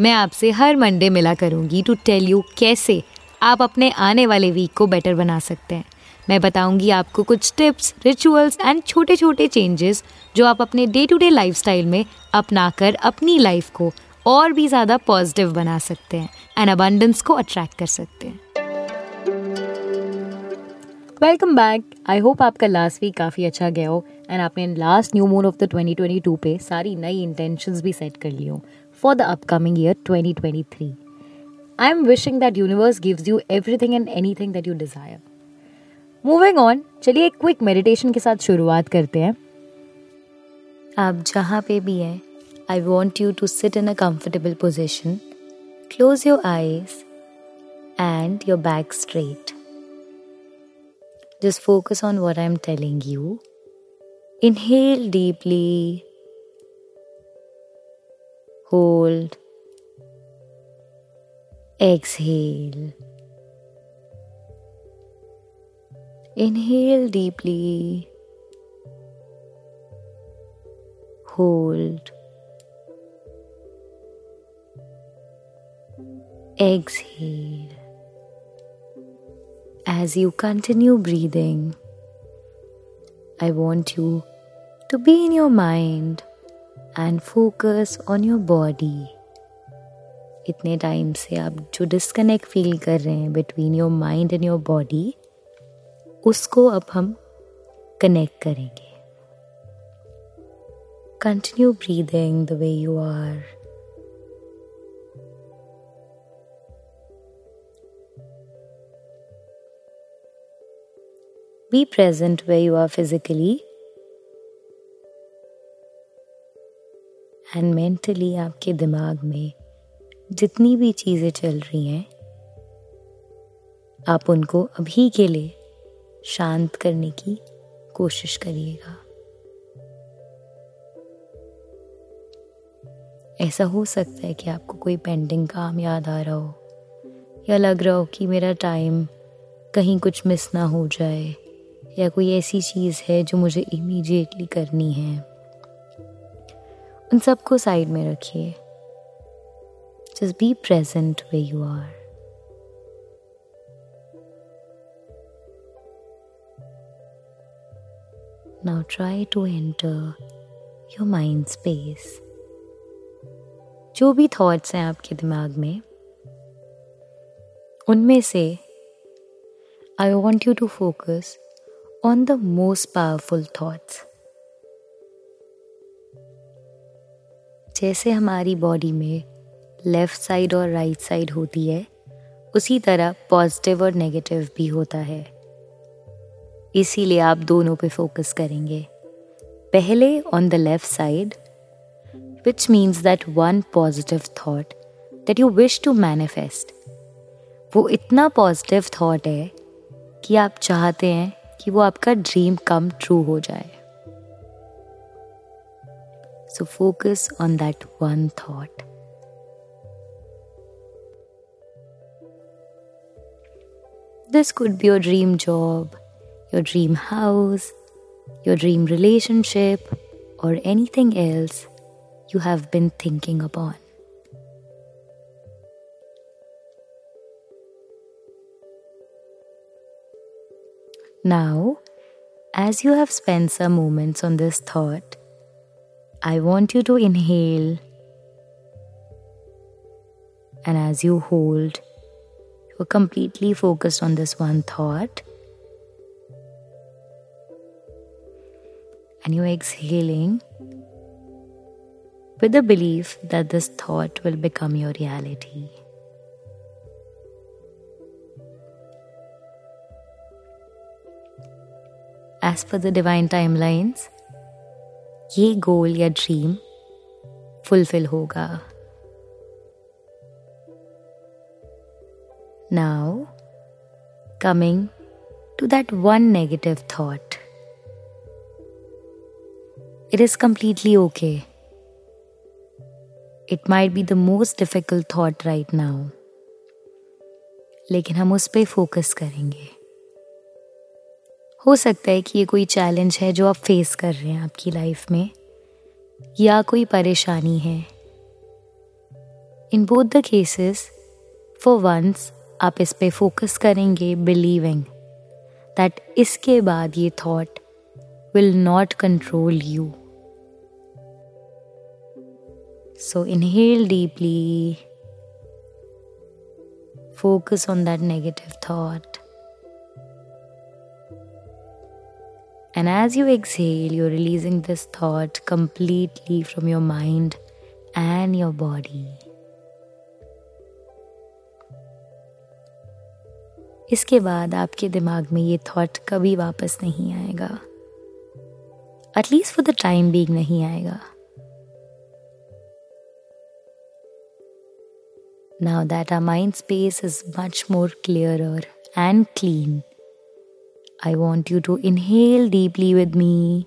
मैं आपसे हर मंडे मिला करूँगी टू टेल यू कैसे आप अपने आने वाले वीक को बेटर बना सकते हैं। मैं बताऊँगी आपको कुछ टिप्स रिचुअल्स एंड छोटे छोटे चेंजेस जो आप अपने डे टू डे लाइफ में अपनाकर अपनी लाइफ को और भी ज़्यादा पॉजिटिव बना सकते हैं एंड अबंडेंस को अट्रैक्ट कर सकते हैं। वेलकम बैक आई होप आपका लास्ट वीक काफ़ी अच्छा गया हो एंड आपने last new moon of the 2022 पे सारी नई इंटेंशंस भी सेट कर ली हो। For the upcoming year 2023 I am wishing that universe gives you everything and anything that you desire moving on चलिए एक क्विक मेडिटेशन के साथ शुरुआत करते हैं। आप जहाँ पे भी हैं I want you to sit in a comfortable position close your eyes and your back straight Just focus on what I'm telling you. Inhale deeply. Hold. Exhale. Inhale deeply. Hold. Exhale. As you continue breathing, I want you to be in your mind and focus on your body इतने time से आप जो disconnect feel कर रहे हैं between your mind and your body उसको अब हम कनेक्ट करेंगे. Continue breathing the way you are Be present where you are physically. And mentally आपके दिमाग में जितनी भी चीज़ें चल रही हैं, आप उनको अभी के लिए शांत करने की कोशिश करिएगा। ऐसा हो सकता है कि आपको कोई पेंडिंग काम याद आ रहा हो, या लग रहा हो कि मेरा टाइम कहीं कुछ मिस ना हो जाए, या कोई ऐसी चीज़ है जो मुझे इमीडिएटली करनी है। उन सबको साइड में रखिए। Just be present way you are now try to enter your mind space जो भी थॉट्स हैं आपके दिमाग में, उनमें से I want you to focus on the most powerful thoughts. जैसे हमारी बॉडी में लेफ़्ट साइड और राइट साइड होती है, उसी तरह पॉजिटिव और नेगेटिव भी होता है। इसीलिए आप दोनों पे फोकस करेंगे। पहले on the left side which means that one positive thought that you wish to manifest वो इतना पॉजिटिव थॉट है कि आप चाहते हैं कि वो आपका ड्रीम कम ट्रू हो जाए। So focus on that one thought. This could be your dream job, your dream house, your dream relationship, or anything else you have been thinking upon. Now, as you have spent some moments on this thought, I want you to inhale. And as you hold, you're completely focused on this one thought. And you're exhaling with the belief that this thought will become your reality. As per the divine timelines, ये goal या dream fulfil होगा। Now coming to that one negative thought it is completely okay it might be the most difficult thought right now लेकिन हम उस पर focus करेंगे। हो सकता है कि ये कोई चैलेंज है जो आप फेस कर रहे हैं आपकी लाइफ में, या कोई परेशानी है। In both the cases for once आप इस पे फोकस करेंगे बिलीविंग दैट इसके बाद ये thought will not control you so inhale deeply focus on that negative thought And as you exhale, you're releasing this thought completely from your mind and your body. इसके बाद आपके दिमाग में ये थॉट कभी वापस नहीं आएगा at least for the time being नहीं आएगा now that our mind space is much more clearer and clean I want you to inhale deeply with me.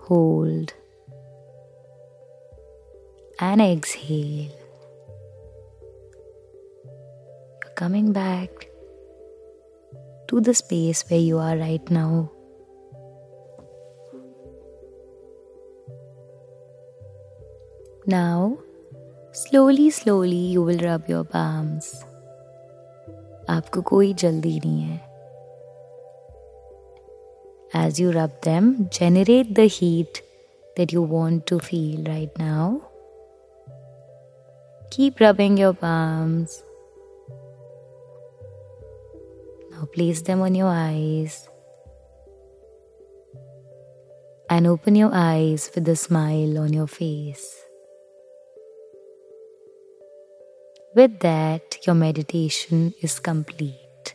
Hold and exhale. You're coming back to the space where you are right now. Now, slowly, slowly you will rub your palms. आपको कोई जल्दी नहीं है As you rub them, generate the heat that you want to feel right now. Keep rubbing your palms. Now place them on your eyes and open your eyes with a smile on your face. With that, your meditation is complete.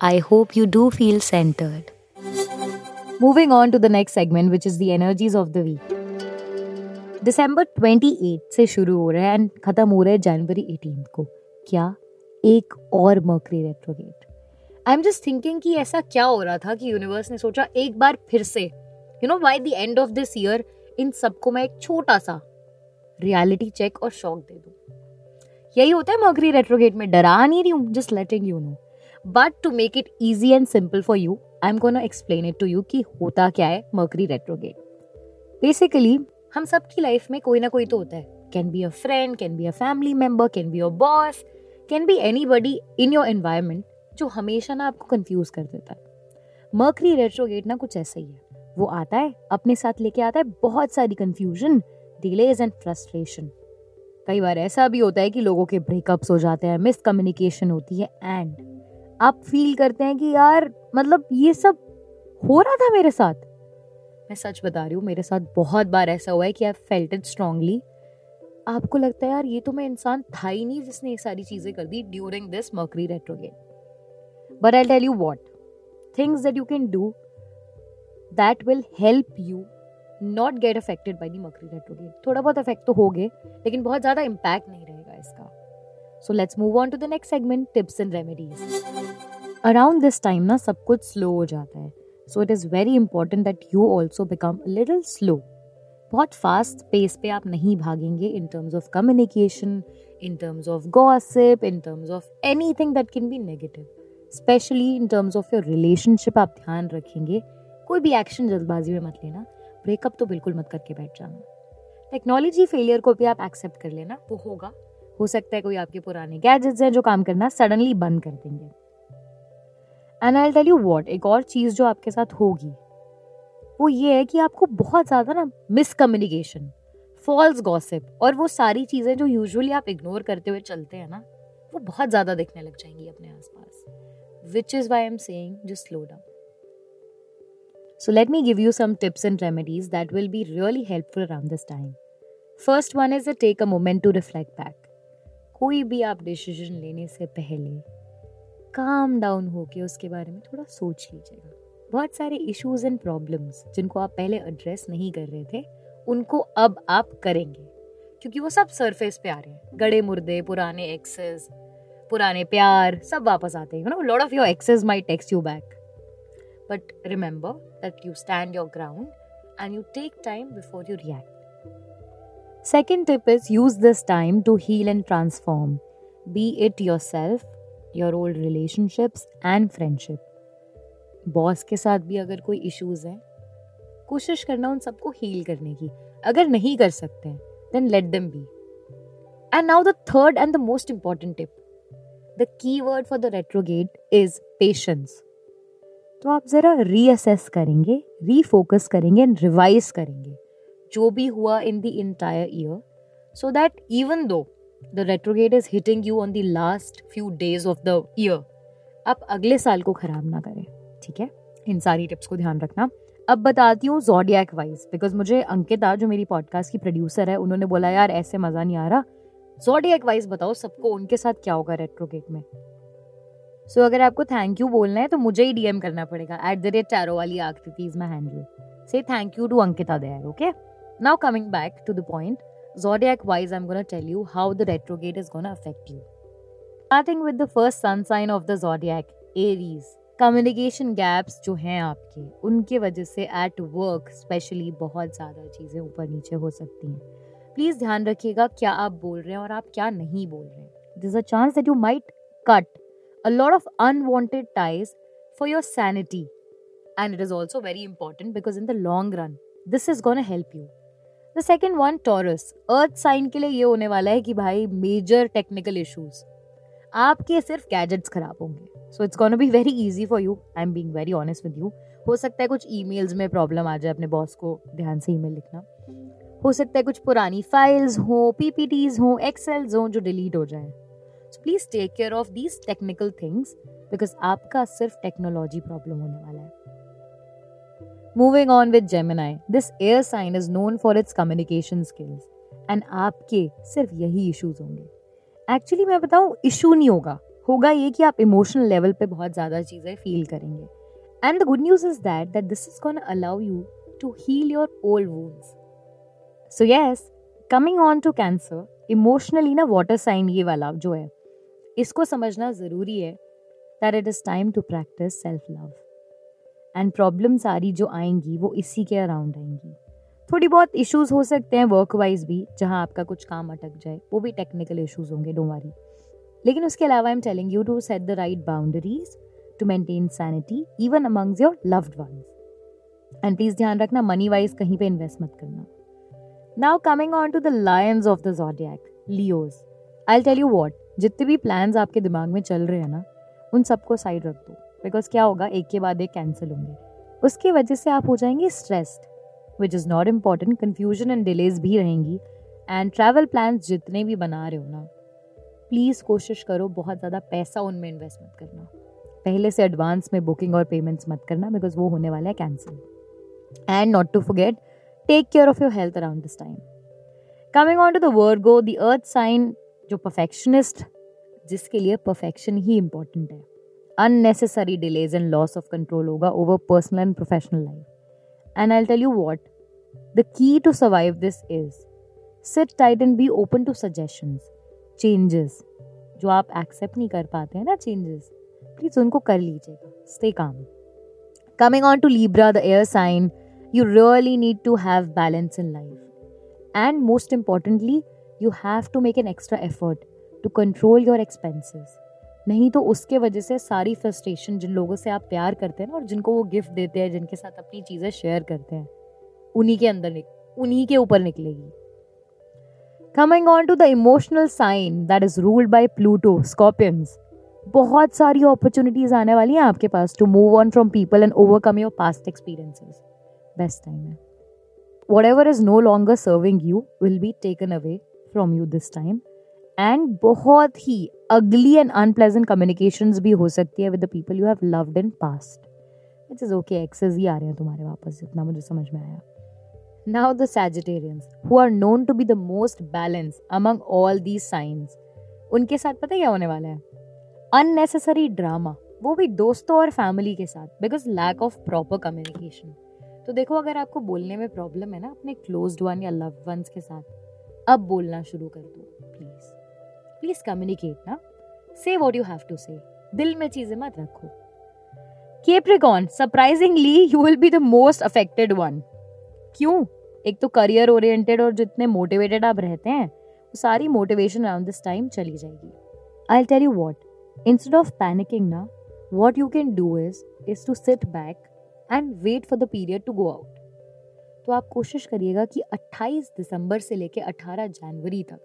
I hope you do feel centered. Moving on to the next segment, which is the energies of the week. दिसंबर 28 से शुरू हो रहा है and खत्म हो रहा है जनवरी 18 को क्या एक और Mercury retrograde I am just thinking कि ऐसा क्या हो रहा था कि यूनिवर्स ने सोचा एक बार फिर से you know by the end of this year इन सबको मैं एक छोटा सा रियलिटी चेक और शॉक दे दूँ। यही होता है मर्करी रेट्रोगेट में डरा नहीं रही हूँ just letting you know but to make it easy and simple for you I am gonna explain it to you कि होता क्या है मर्करी रेट्रोगेट बेसिकली हम सबकी लाइफ में कोई ना कोई तो होता है। Can be a friend can be a family member can be a boss can be anybody in your environment जो हमेशा ना आपको कंफ्यूज कर देता है। मर्करी रेट्रोगेट ना कुछ ऐसा ही है। वो आता है, अपने साथ लेके आता है, बहुत सारी कंफ्यूजन डिलेज एंड फ्रस्ट्रेशन कई बार ऐसा भी होता है कि लोगों के ब्रेकअप्स हो जाते हैं मिसकम्युनिकेशन होती है एंड आप फील करते हैं कि यार मतलब ये सब हो रहा था मेरे साथ। मैं सच बता रही हूँ, मेरे साथ बहुत बार ऐसा हुआ है कि आई फेल्ट इट स्ट्रांगली आपको लगता है, यार, ये तो मैं इंसान था ही नहीं जिसने ये सारी चीज़ें कर दी during this Mercury retrograde but I tell you what things that you can do that will help you not get affected by the Mercury retrograde थोड़ा बहुत अफेक्ट तो हो गए लेकिन बहुत ज़्यादा इम्पैक्ट नहीं रहेगा इसका। So let's move on to the next segment tips and remedies around this time ना सब कुछ स्लो हो जाता है। So it is very important that you also become little slow बहुत फास्ट पेस पे आप नहीं भागेंगे in terms of communication in terms of gossip in terms of anything that can be negative specially in terms of your relationship आप ध्यान रखेंगे। कोई भी एक्शन जल्दबाजी में मत लेना। ब्रेकअप तो बिल्कुल मत करके बैठ जाना। टेक्नोलॉजी फेलियर को भी आप एक्सेप्ट कर लेना। वो होगा। हो सकता है कोई आपके पुराने गैजेट्स हैं जो काम करना सडनली बंद कर देंगे। And I tell you what एक और चीज़ जो आपके साथ होगी वो ये है कि आपको बहुत ज़्यादा ना मिसकम्युनिकेशन फॉल्स गॉसिप और वो सारी चीज़ें जो यूजुअली आप इग्नोर करते हुए चलते हैं ना वो बहुत ज़्यादा दिखने लग जाएँगी अपने आसपास। Which is why am saying just slow down So, let me give you some tips and remedies that will be really helpful around this time. First one is to take a moment to reflect back. कोई भी आप decision लेने से पहले calm down होके उसके बारे में थोड़ा सोच लीजिएगा। बहुत सारे इश्यूज़ एंड प्रॉब्लम्स जिनको आप पहले एड्रेस नहीं कर रहे थे, उनको अब आप करेंगे। क्योंकि वो सब सरफेस पे आ रहे हैं। गड़े मुर्दे, पुराने एक्सेस पुराने प्यार सब वापस आते हैं। You know lot of your exes may text you back but remember that you stand your ground and you take time before you react Second tip is use this time to heal and transform, be it yourself, your old relationships, and friendship. Boss के साथ भी अगर कोई issues हैं कोशिश करना उन सबको हील करने की। अगर नहीं कर सकते हैं then let them be and now the third and the most important tip the key word for the retrograde is patience तो आप ज़रा रीअसेस करेंगे रीफोकस करेंगे एंड रिवाइज करेंगे जो भी हुआ in the entire year so that even though the retrograde is hitting you on the last few days of the year आप अगले साल को खराब ना करें, ठीक है? इन सारी टिप्स को ध्यान रखना। अब बताती हूँ जोडियाक वाइज बिकॉज़ मुझे अंकिता जो मेरी पॉडकास्ट की प्रोड्यूसर है, उन्होंने बोला, यार, ऐसे मज़ा नहीं आ रहा। जोडियाक वाइज बताओ सबको उनके साथ क्या होगा रेट्रोगेट में। सो so, अगर आपको थैंक यू बोलना है तो मुझे ही डीएम करना पड़ेगा। एट द रेट टैरो वाली आकृति इज़ माई हैंडल से thank you to Ankita there okay now coming back to the point wise i'm going to tell you how the retrograde is going to affect you. Starting with the first sun sign of the zodiac aries. Communication gaps जो हैं आपके उनके वजह से at work specially बहुत ज़्यादा चीज़ें ऊपर नीचे हो सकती हैं। प्लीज़ ध्यान रखिएगा क्या आप बोल रहे हैं और आप क्या नहीं बोल रहे हैं। This a chance that you might cut a lot of unwanted ties for your sanity and it is also very important because in the long run this is gonna help you the second one Taurus earth sign के लिए ये होने वाला है कि भाई major technical issues आपके सिर्फ़ गैजेट्स खराब होंगे. So it's gonna be very easy for you I am being very honest with you हो सकता है कुछ ईमेल्स में प्रॉब्लम आ जाए अपने बॉस को ध्यान से ईमेल लिखना. हो सकता है कुछ पुरानी फाइल्स हो पीपीटीज हो एक्सेल्स हो जो डिलीट हो जाए. So please take care of these technical things because आपका सिर्फ़ टेक्नोलॉजी प्रॉब्लम होने वाला है। Moving on with Gemini this air sign is known for its communication skills and आपके सिर्फ़ यही इश्यूज़ होंगे। एक्चुअली मैं बताऊँ इशू नहीं होगा। होगा ये कि आप इमोशनल लेवल पे बहुत ज़्यादा चीज़ें फील करेंगे। And the good news is that that this is gonna allow you to heal your old wounds so yes coming on to Cancer emotionally ना वाटर साइन ये वाला जो है इसको समझना ज़रूरी है that it is time to practice self love and problem सारी जो आएँगी, वो इसी के अराउंड आएँगी. थोड़ी बहुत इश्यूज़ हो सकते हैं वर्क वाइज भी, जहाँ आपका कुछ काम अटक जाए, वो भी टेक्निकल इश्यूज़ होंगे डो वारी लेकिन उसके अलावा I am telling you to set the right boundaries to maintain sanity even amongst your loved ones and please ध्यान रखना मनी वाइज कहीं पे इन्वेस्ट मत करना. Now coming on to the lions of the zodiac Leos I tell you what जितने भी plans आपके दिमाग में चल रहे हैं ना, उन सबको साइड रख दो। बिकॉज़ क्या होगा, एक के बाद एक कैंसिल होंगे। उसकी वजह से आप हो जाएँगे stressed which is not important confusion and delays भी रहेंगी। एंड ट्रैवल प्लान जितने भी बना रहे हो ना प्लीज़ कोशिश करो बहुत ज़्यादा पैसा उनमें इन्वेस्ट मत करना। पहले से एडवांस में बुकिंग और पेमेंट्स मत करना बिकॉज़ वो होने वाला है cancel and not to forget take care of your health around this time coming on to the Virgo the earth sign जो परफेक्शनिस्ट जिसके लिए परफेक्शन ही इम्पोर्टेंट है। Unnecessary delays and loss of control होगा over personal and professional life and I tell you what the key to survive this is sit tight and be open to suggestions changes जो आप accept नहीं कर पाते हैं ना changes please उनको कर लीजिएगा। Stay calm coming on to Libra the air sign you really need to have balance in life and most importantly you have to make an extra effort to control your expenses. नहीं तो उसके वजह से सारी frustration जिन लोगों से आप प्यार करते हैं ना और जिनको वो गिफ्ट देते हैं, जिनके साथ अपनी चीज़ें शेयर करते हैं, उन्हीं के अंदर उन्हीं के ऊपर निकलेगी। Coming on to the emotional sign that is ruled by Pluto Scorpions बहुत सारी अपॉर्चुनिटीज़ आने वाली हैं आपके पास to move on from people and overcome your past experiences best time है। Whatever is no longer serving you will be taken away from you this time and बहुत ही अगली एंड अनप्लेजेंट कम्युनिकेशन भी हो सकती है with the people you have loved in past it's is okay exes ही आ रहे हैं तुम्हारे वापस, जितना मुझे समझ में आया। Now the Sagittarians who are known to be the most balance among all these signs उनके साथ पता क्या होने वाला है? अननेसेसरी ड्रामा वो भी दोस्तों और फैमिली के साथ because lack of proper communication तो देखो, अगर आपको बोलने में प्रॉब्लम है ना, अपने क्लोज वन या लव वंस के साथ अब बोलना शुरू कर दो प्लीज़ प्लीज़ कम्युनिकेट ना. से वॉट यू हैव टू से दिल में चीज़ें मत रखो. Capricorn surprisingly you will be the most affected one क्यों? एक तो करियर ओरिएंटेड और जितने मोटिवेटेड आप रहते हैं, वो सारी मोटिवेशन अराउंड दिस टाइम चली जाएगी. I tell you what instead of panicking ना what you can do is is to sit back and wait for the period to go out तो आप कोशिश करिएगा कि 28 दिसंबर से लेकर 18 जनवरी तक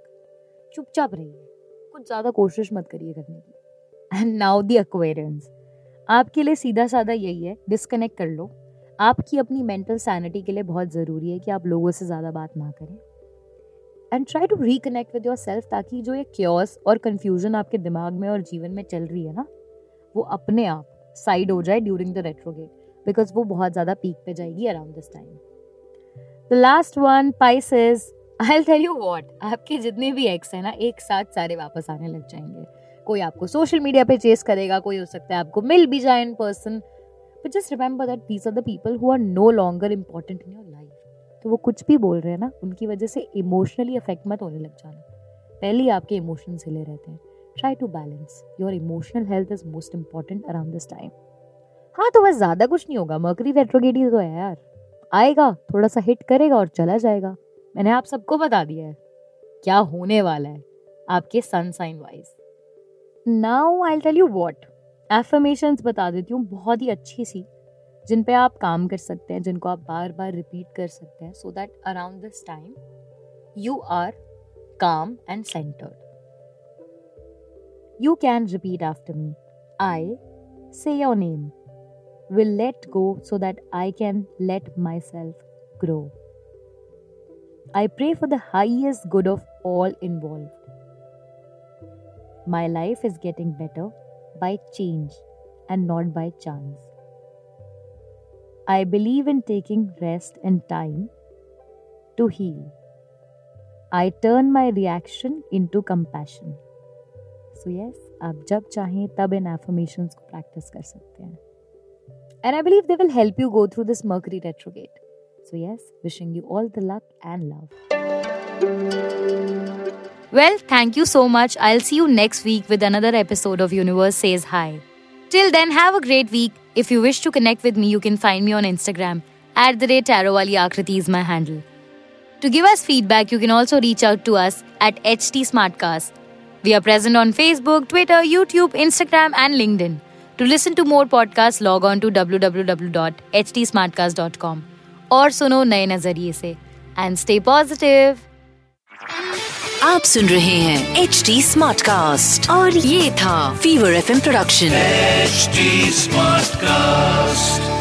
चुपचाप रहिए। कुछ ज़्यादा कोशिश मत करिए करने की। एंड नाउ दी अक्वेरियंस आपके लिए सीधा साधा यही है डिस्कनेक्ट कर लो। आपकी अपनी मेंटल सैनिटी के लिए बहुत ज़रूरी है कि आप लोगों से ज़्यादा बात ना करें। And try to reconnect with yourself ताकि जो ये क्योस और कन्फ्यूज़न आपके दिमाग में और जीवन में चल रही है ना, वो अपने आप साइड हो जाए ड्यूरिंग द रेट्रोगेट बिकॉज़ वो बहुत ज़्यादा पीक पे जाएगी around this time the last one Pisces I tell you what आपके जितने भी एक्स है ना, एक साथ सारे वापस आने लग जाएँगे। कोई आपको सोशल मीडिया पे चेस करेगा, कोई हो सकता है आपको मिल भी जाए in person but just remember that these are the people who are no longer important in your life तो वो कुछ भी बोल रहे हैं ना, उनकी वजह से इमोशनली अफेक्ट मत होने लग जाना। पहले ही आपके इमोशंस हिले रहते हैं। Try to balance your emotional health is most important around this time हाँ तो बस ज़्यादा कुछ नहीं होगा। मकरी रेट्रोगेट ही तो है यार। आएगा थोड़ा सा हिट करेगा और चला जाएगा। मैंने आप सबको बता दिया है। क्या होने वाला है आपके sun sign wise now I tell you what affirmations बता देती हूँ, बहुत ही अच्छी सी, जिन पे आप काम कर सकते हैं, जिनको आप बार बार रिपीट कर सकते हैं so that around this time you are calm and centered you can repeat after me I say your name will let go so that I can let myself grow. I pray for the highest good of all involved. My life is getting better by change and not by chance. I believe in taking rest and time to heal. I turn my reaction into compassion. So yes, आप जब चाहें तब इन affirmations को practice कर सकते हैं and I believe they will help you go through this Mercury retrograde. So, yes, wishing you all the luck and love. Well, thank you so much. I'll see you next week with another episode of Universe Says Hi. Till then, have a great week. If you wish to connect with me, you can find me on Instagram. At the rate Tarowali Akriti is my handle. To give us feedback, you can also reach out to us at HT Smartcast. We are present on Facebook, Twitter, YouTube, Instagram, and LinkedIn. To listen to more podcast log on to W W W dot H T smart cast dot com और सुनो नए नज़रिए से। And stay positive आप सुन रहे हैं H T smart cast और ये था Fever F M production H smart cast